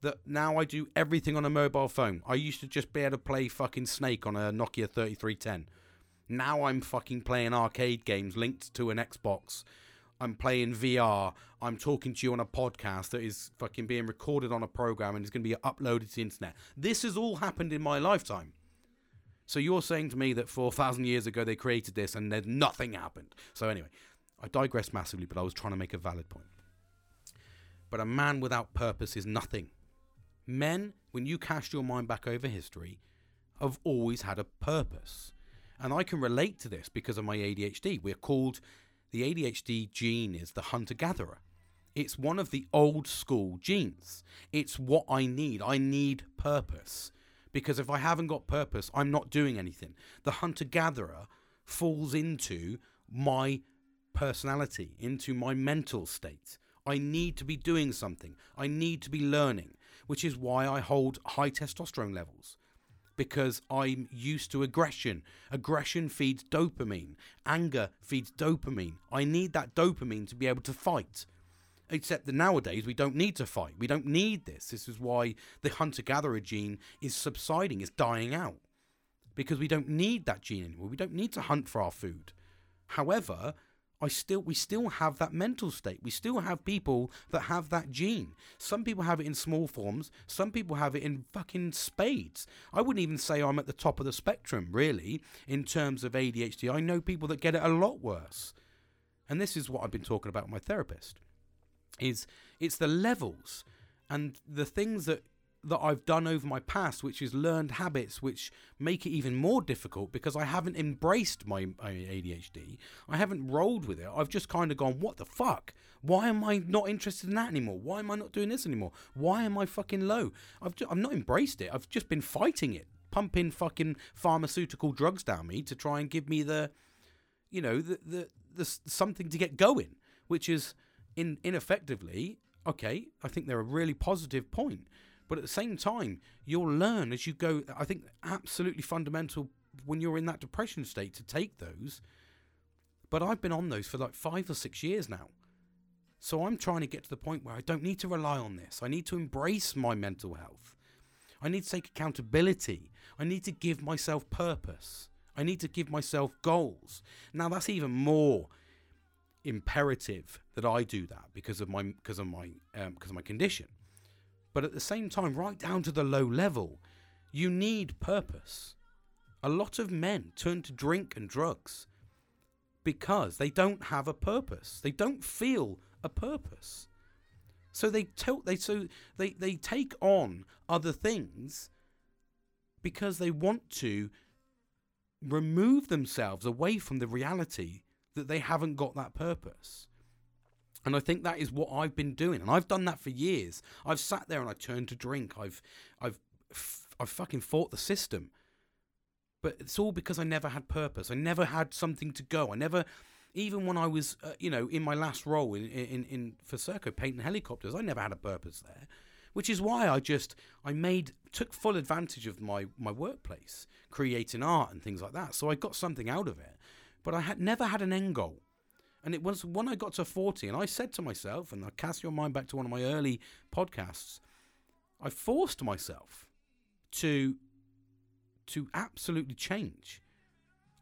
that now I do everything on a mobile phone. I used to just be able to play fucking Snake on a Nokia 3310. Now I'm fucking playing arcade games linked to an Xbox. I'm playing VR. I'm talking to you on a podcast that is fucking being recorded on a program and is going to be uploaded to the internet. This has all happened in my lifetime. So you're saying to me that 4,000 years ago they created this and then nothing happened. So anyway, I digress massively, but I was trying to make a valid point. But a man without purpose is nothing. Men, when you cast your mind back over history, have always had a purpose. And I can relate to this because of my ADHD. We're called the ADHD gene is the hunter gatherer. It's one of the old school genes. It's what I need. I need purpose. Because if I haven't got purpose, I'm not doing anything. The hunter gatherer falls into my personality, into my mental state. I need to be doing something. I need to be learning, which is why I hold high testosterone levels. Because I'm used to aggression. Aggression feeds dopamine. Anger feeds dopamine. I need that dopamine to be able to fight. Except that nowadays we don't need to fight. We don't need this. This is why the hunter gatherer gene is subsiding, is dying out. Because we don't need that gene anymore. We don't need to hunt for our food. However, I still we still have that mental state. We still have people that have that gene. Some people have it in small forms, some people have it in fucking spades. I wouldn't even say I'm at the top of the spectrum really in terms of ADHD. I know people that get it a lot worse. And this is what I've been talking about with my therapist. Is it's the levels and the things that that I've done over my past, which is learned habits, which make it even more difficult because I haven't embraced my, ADHD. I haven't rolled with it. I've just kind of gone, what the fuck? Why am I not interested in that anymore? Why am I not doing this anymore? Why am I fucking low? I've, just, I've not embraced it. I've just been fighting it, pumping fucking pharmaceutical drugs down me to try and give me the, you know, the, the, the something to get going, which is in ineffectively, okay, I think they're a really positive point. But at the same time, you'll learn as you go. I think absolutely fundamental when you're in that depression state to take those. But I've been on those for like five or six years now. So I'm trying to get to the point where I don't need to rely on this. I need to embrace my mental health. I need to take accountability. I need to give myself purpose. I need to give myself goals. Now that's even more imperative that I do that because of my because of my um, because of my condition. But at the same time, right down to the low level, you need purpose. A lot of men turn to drink and drugs because they don't have a purpose. They don't feel a purpose. So they tell they so they, they take on other things because they want to remove themselves away from the reality that they haven't got that purpose. And I think that is what I've been doing, and I've done that for years. I've sat there and I turned to drink. I've, I've, I've fucking fought the system, but it's all because I never had purpose. I never had something to go. I never, even when I was, uh, you know, in my last role in, in, in for Serco painting helicopters, I never had a purpose there, which is why I just I made took full advantage of my my workplace, creating art and things like that. So I got something out of it, but I had never had an end goal. And it was when I got to 40, and I said to myself, and I cast your mind back to one of my early podcasts, I forced myself to to absolutely change.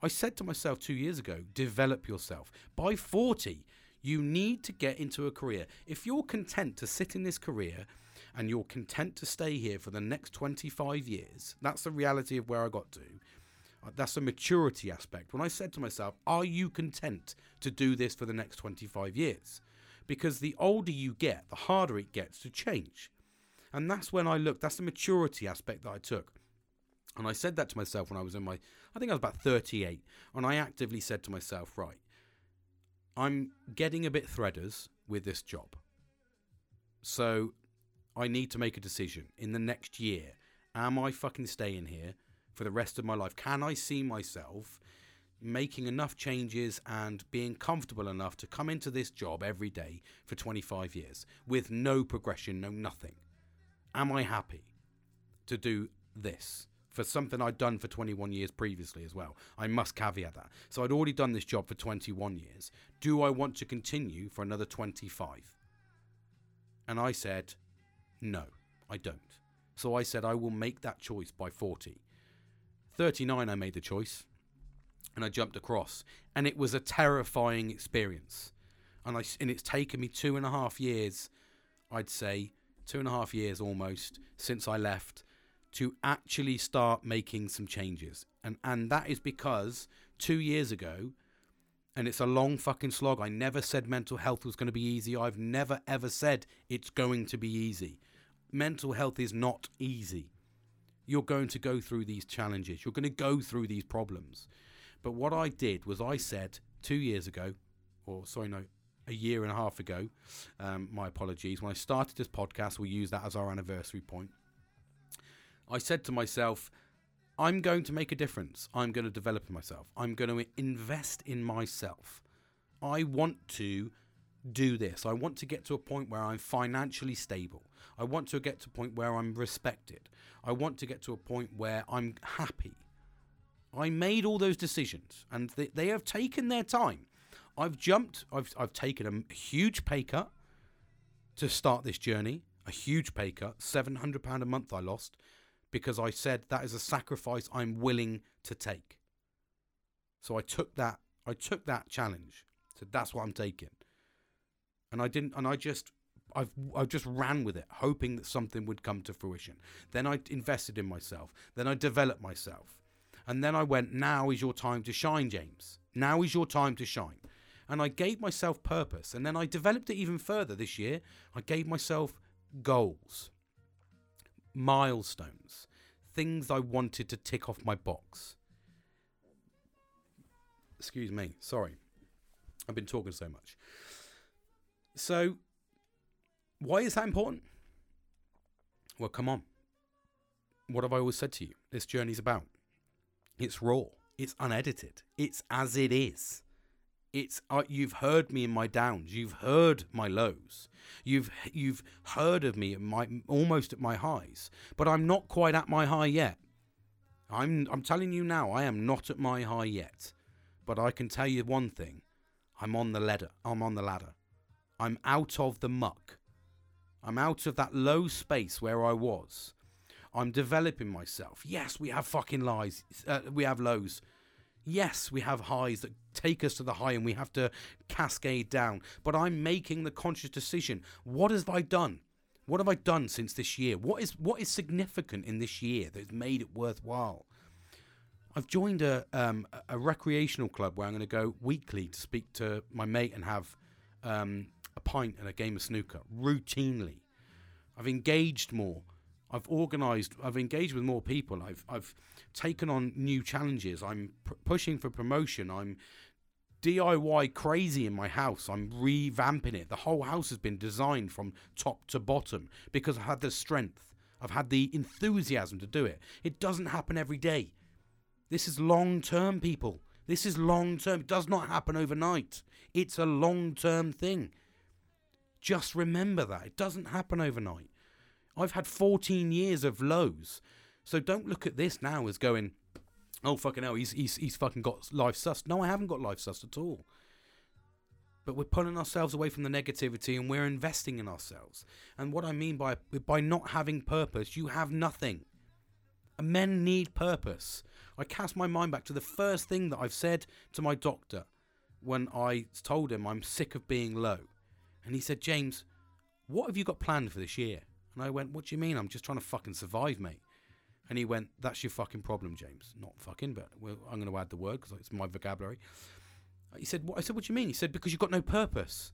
I said to myself two years ago, develop yourself. By 40, you need to get into a career. If you're content to sit in this career and you're content to stay here for the next 25 years, that's the reality of where I got to. Uh, that's a maturity aspect. When I said to myself, Are you content to do this for the next 25 years? Because the older you get, the harder it gets to change. And that's when I looked, that's the maturity aspect that I took. And I said that to myself when I was in my, I think I was about 38. And I actively said to myself, right, I'm getting a bit threaders with this job. So I need to make a decision in the next year. Am I fucking staying here for the rest of my life? Can I see myself making enough changes and being comfortable enough to come into this job every day for 25 years with no progression, no nothing? Am I happy to do this? for something I'd done for 21 years previously as well. I must caveat that. So I'd already done this job for 21 years. Do I want to continue for another 25? And I said, no, I don't. So I said, I will make that choice by 40. 39, I made the choice and I jumped across. And it was a terrifying experience. And, I, and it's taken me two and a half years, I'd say, two and a half years almost, since I left to actually start making some changes. And and that is because 2 years ago and it's a long fucking slog. I never said mental health was going to be easy. I've never ever said it's going to be easy. Mental health is not easy. You're going to go through these challenges. You're going to go through these problems. But what I did was I said 2 years ago or sorry no a year and a half ago. Um, my apologies. When I started this podcast, we'll use that as our anniversary point. I said to myself, I'm going to make a difference. I'm going to develop myself. I'm going to invest in myself. I want to do this. I want to get to a point where I'm financially stable. I want to get to a point where I'm respected. I want to get to a point where I'm happy. I made all those decisions and they, they have taken their time. I've jumped, I've, I've taken a huge pay cut to start this journey, a huge pay cut, £700 a month I lost because I said that is a sacrifice I'm willing to take. So I took that I took that challenge. So that's what I'm taking. And I didn't and I just I've I just ran with it, hoping that something would come to fruition. Then I invested in myself. Then I developed myself. And then I went, now is your time to shine, James. Now is your time to shine. And I gave myself purpose. And then I developed it even further this year. I gave myself goals milestones, things I wanted to tick off my box. Excuse me, sorry. I've been talking so much. So, why is that important? Well, come on. What have I always said to you? This journey's about. It's raw, it's unedited, it's as it is. It's uh, you've heard me in my downs. You've heard my lows. You've you've heard of me at my almost at my highs, but I'm not quite at my high yet. I'm I'm telling you now, I am not at my high yet. But I can tell you one thing. I'm on the ladder. I'm on the ladder. I'm out of the muck. I'm out of that low space where I was. I'm developing myself. Yes, we have fucking lies. Uh, we have lows. Yes, we have highs that take us to the high and we have to cascade down. But I'm making the conscious decision. What have I done? What have I done since this year? What is what is significant in this year that's made it worthwhile? I've joined a um, a recreational club where I'm going to go weekly to speak to my mate and have um, a pint and a game of snooker routinely. I've engaged more. I've organised. I've engaged with more people. I've I've taken on new challenges. I'm pr- pushing for promotion. I'm DIY crazy in my house. I'm revamping it. The whole house has been designed from top to bottom because I've had the strength. I've had the enthusiasm to do it. It doesn't happen every day. This is long term, people. This is long term. It does not happen overnight. It's a long term thing. Just remember that. It doesn't happen overnight. I've had 14 years of lows. So don't look at this now as going, oh, fucking hell, he's, he's, he's fucking got life sussed. No, I haven't got life sussed at all. But we're pulling ourselves away from the negativity and we're investing in ourselves. And what I mean by, by not having purpose, you have nothing. Men need purpose. I cast my mind back to the first thing that I've said to my doctor when I told him I'm sick of being low. And he said, James, what have you got planned for this year? And I went, What do you mean? I'm just trying to fucking survive, mate. And he went, That's your fucking problem, James. Not fucking, but I'm going to add the word because it's my vocabulary. He said, What? I said, What do you mean? He said, Because you've got no purpose.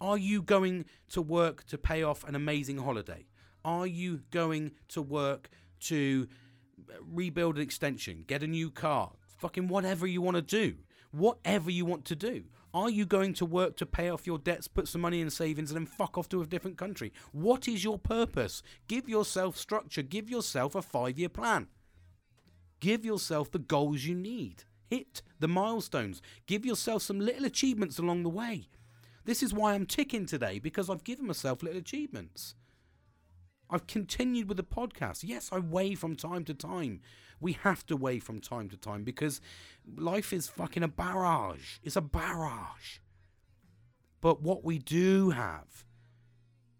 Are you going to work to pay off an amazing holiday? Are you going to work to rebuild an extension, get a new car, fucking whatever you want to do? Whatever you want to do. Are you going to work to pay off your debts, put some money in savings, and then fuck off to a different country? What is your purpose? Give yourself structure. Give yourself a five year plan. Give yourself the goals you need. Hit the milestones. Give yourself some little achievements along the way. This is why I'm ticking today because I've given myself little achievements. I've continued with the podcast. Yes, I weigh from time to time. We have to weigh from time to time because life is fucking a barrage. It's a barrage. But what we do have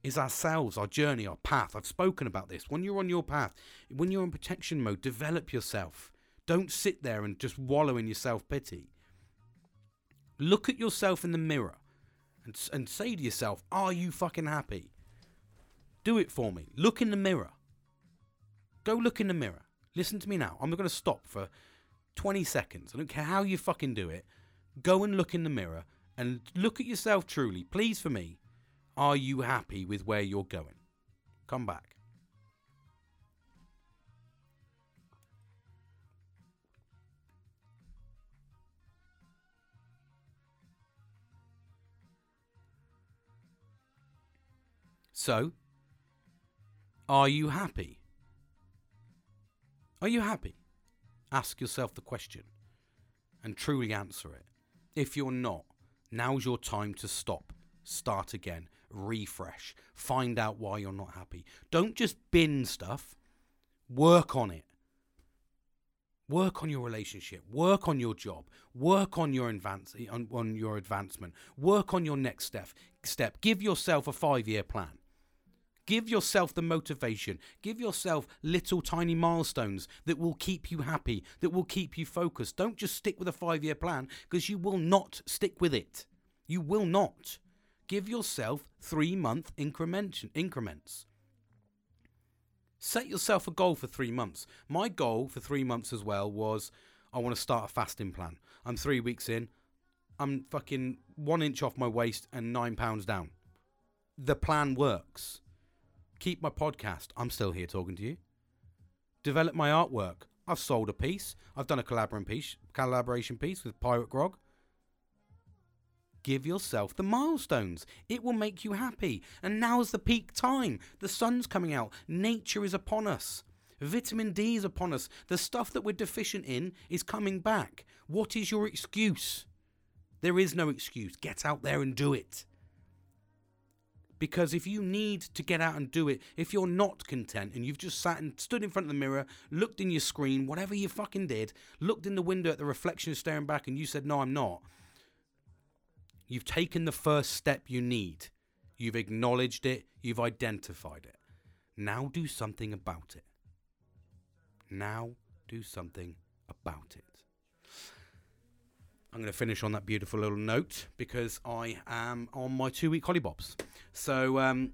is ourselves, our journey, our path. I've spoken about this. When you're on your path, when you're in protection mode, develop yourself. Don't sit there and just wallow in your self pity. Look at yourself in the mirror and, and say to yourself, Are you fucking happy? Do it for me. Look in the mirror. Go look in the mirror. Listen to me now. I'm going to stop for 20 seconds. I don't care how you fucking do it. Go and look in the mirror and look at yourself truly. Please, for me, are you happy with where you're going? Come back. So, are you happy? Are you happy? Ask yourself the question and truly answer it. If you're not, now's your time to stop, start again, refresh, find out why you're not happy. Don't just bin stuff, work on it. Work on your relationship. Work on your job. Work on your advance on, on your advancement. Work on your next step. Step. Give yourself a five-year plan. Give yourself the motivation. Give yourself little tiny milestones that will keep you happy, that will keep you focused. Don't just stick with a five year plan because you will not stick with it. You will not. Give yourself three month increment, increments. Set yourself a goal for three months. My goal for three months as well was I want to start a fasting plan. I'm three weeks in. I'm fucking one inch off my waist and nine pounds down. The plan works keep my podcast. I'm still here talking to you. Develop my artwork. I've sold a piece. I've done a collaboration piece, with Pirate Grog. Give yourself the milestones. It will make you happy. And now's the peak time. The sun's coming out. Nature is upon us. Vitamin D is upon us. The stuff that we're deficient in is coming back. What is your excuse? There is no excuse. Get out there and do it. Because if you need to get out and do it, if you're not content and you've just sat and stood in front of the mirror, looked in your screen, whatever you fucking did, looked in the window at the reflection staring back and you said, No, I'm not, you've taken the first step you need. You've acknowledged it, you've identified it. Now do something about it. Now do something about it. I'm going to finish on that beautiful little note because I am on my two week hollybobs. So um,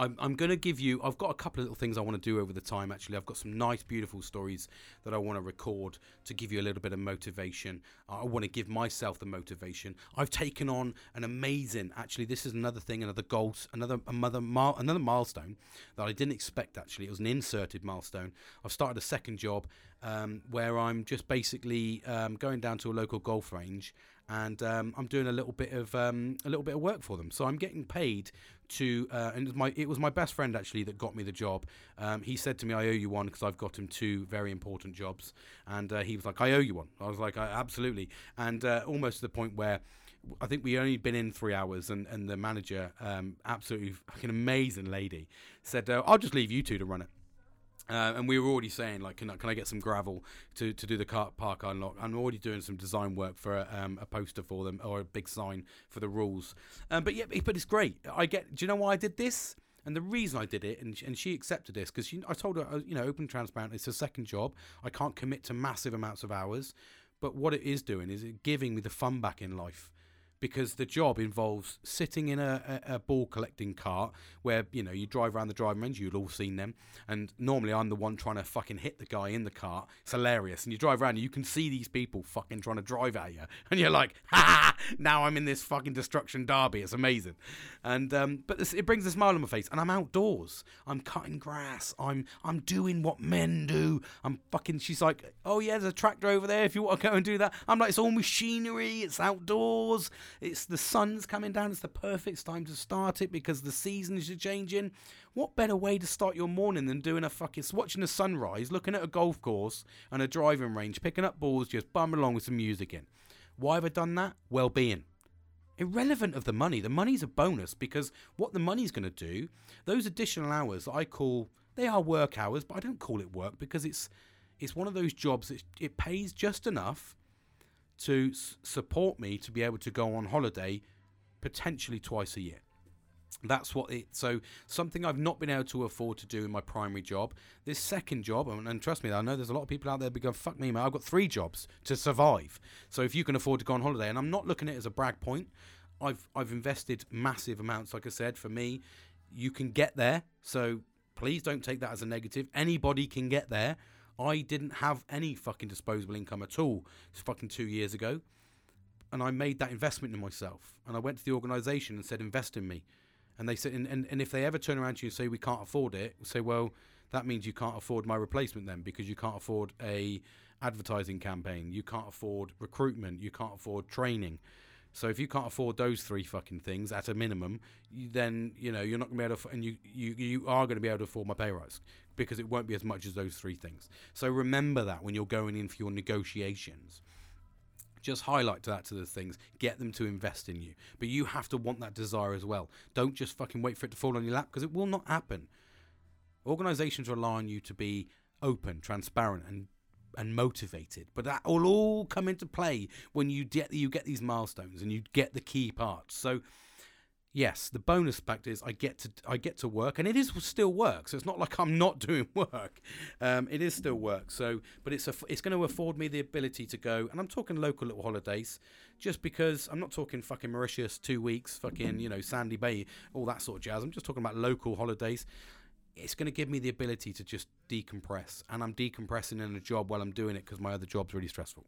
I'm, I'm going to give you, I've got a couple of little things I want to do over the time actually. I've got some nice, beautiful stories that I want to record to give you a little bit of motivation. I want to give myself the motivation. I've taken on an amazing, actually, this is another thing, another goal, another, another, another milestone that I didn't expect actually. It was an inserted milestone. I've started a second job um, where I'm just basically um, going down to a local golf range and um, I'm doing a little bit of um, a little bit of work for them. So I'm getting paid to, uh, and my it was my best friend actually that got me the job. Um, he said to me, "I owe you one because I've got him two very important jobs," and uh, he was like, "I owe you one." I was like, "Absolutely," and uh, almost to the point where. I think we only been in three hours, and, and the manager, um, absolutely fucking amazing lady, said, uh, "I'll just leave you two to run it." Uh, and we were already saying, like, can I, can I get some gravel to, to do the car park unlock? I'm already doing some design work for a, um, a poster for them or a big sign for the rules. Um, but yeah, but it's great. I get. Do you know why I did this? And the reason I did it, and she, and she accepted this, because I told her, uh, you know, open transparent. It's a second job. I can't commit to massive amounts of hours, but what it is doing is it giving me the fun back in life because the job involves sitting in a, a, a, ball collecting cart where you know you drive around the driving range. You've all seen them, and normally I'm the one trying to fucking hit the guy in the cart. It's hilarious, and you drive around and you can see these people fucking trying to drive at you, and you're like, ha! Now I'm in this fucking destruction derby. It's amazing, and um, but this, it brings a smile on my face, and I'm outdoors. I'm cutting grass. I'm I'm doing what men do. I'm fucking. She's like, oh yeah, there's a tractor over there. If you want to go and do that, I'm like, it's all machinery. It's outdoors it's the sun's coming down. It's the perfect time to start it because the seasons are changing. What better way to start your morning than doing a fucking watching the sunrise, looking at a golf course and a driving range, picking up balls, just bumming along with some music in. Why have I done that? Well-being irrelevant of the money. The money's a bonus because what the money's going to do, those additional hours I call they are work hours, but I don't call it work because it's it's one of those jobs that it pays just enough to support me to be able to go on holiday potentially twice a year. That's what it. So something I've not been able to afford to do in my primary job. This second job, and, and trust me, I know there's a lot of people out there going, "Fuck me, man! I've got three jobs to survive." So if you can afford to go on holiday, and I'm not looking at it as a brag point, I've I've invested massive amounts. Like I said, for me, you can get there. So please don't take that as a negative. Anybody can get there. I didn't have any fucking disposable income at all. It's fucking two years ago. And I made that investment in myself. And I went to the organisation and said, invest in me. And they said, and, and, and if they ever turn around to you and say, we can't afford it, say, well, that means you can't afford my replacement then because you can't afford a advertising campaign. You can't afford recruitment. You can't afford training. So if you can't afford those three fucking things at a minimum, you, then you know you're not going to be able to, and you you you are going to be able to afford my pay rise because it won't be as much as those three things. So remember that when you're going in for your negotiations. Just highlight that to the things, get them to invest in you. But you have to want that desire as well. Don't just fucking wait for it to fall on your lap because it will not happen. Organizations rely on you to be open, transparent, and and motivated. But that will all come into play when you get you get these milestones and you get the key parts. So yes, the bonus fact is I get to I get to work, and it is still work. So it's not like I'm not doing work. Um, it is still work. So, but it's a, it's going to afford me the ability to go, and I'm talking local little holidays, just because I'm not talking fucking Mauritius two weeks, fucking you know Sandy Bay, all that sort of jazz. I'm just talking about local holidays it's going to give me the ability to just decompress. And I'm decompressing in a job while I'm doing it because my other job's really stressful.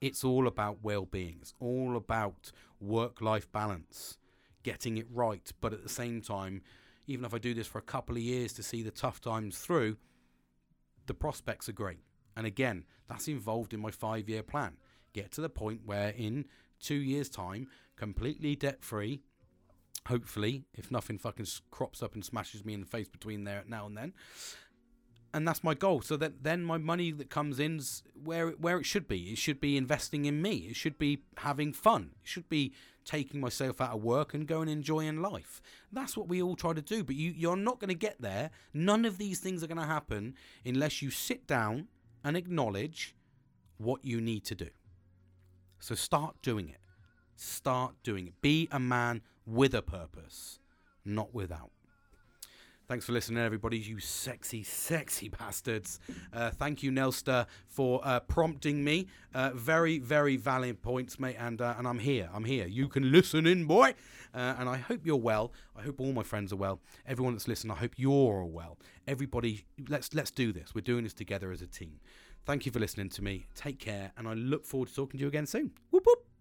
It's all about well being, it's all about work life balance, getting it right. But at the same time, even if I do this for a couple of years to see the tough times through, the prospects are great. And again, that's involved in my five year plan. Get to the point where in two years' time, completely debt free, hopefully, if nothing fucking crops up and smashes me in the face between there now and then. and that's my goal. So that then my money that comes in's where it, where it should be. It should be investing in me. It should be having fun. It should be taking myself out of work and going enjoying life. That's what we all try to do. But you you're not going to get there. None of these things are going to happen unless you sit down and acknowledge what you need to do. So start doing it. Start doing it. Be a man with a purpose, not without. Thanks for listening, everybody, you sexy, sexy bastards. Uh, thank you, Nelster, for uh, prompting me. Uh, very, very valid points, mate. And uh, and I'm here. I'm here. You can listen in, boy. Uh, and I hope you're well. I hope all my friends are well. Everyone that's listening, I hope you're all well. Everybody, let's let's do this. We're doing this together as a team. Thank you for listening to me. Take care, and I look forward to talking to you again soon. Whoop whoop.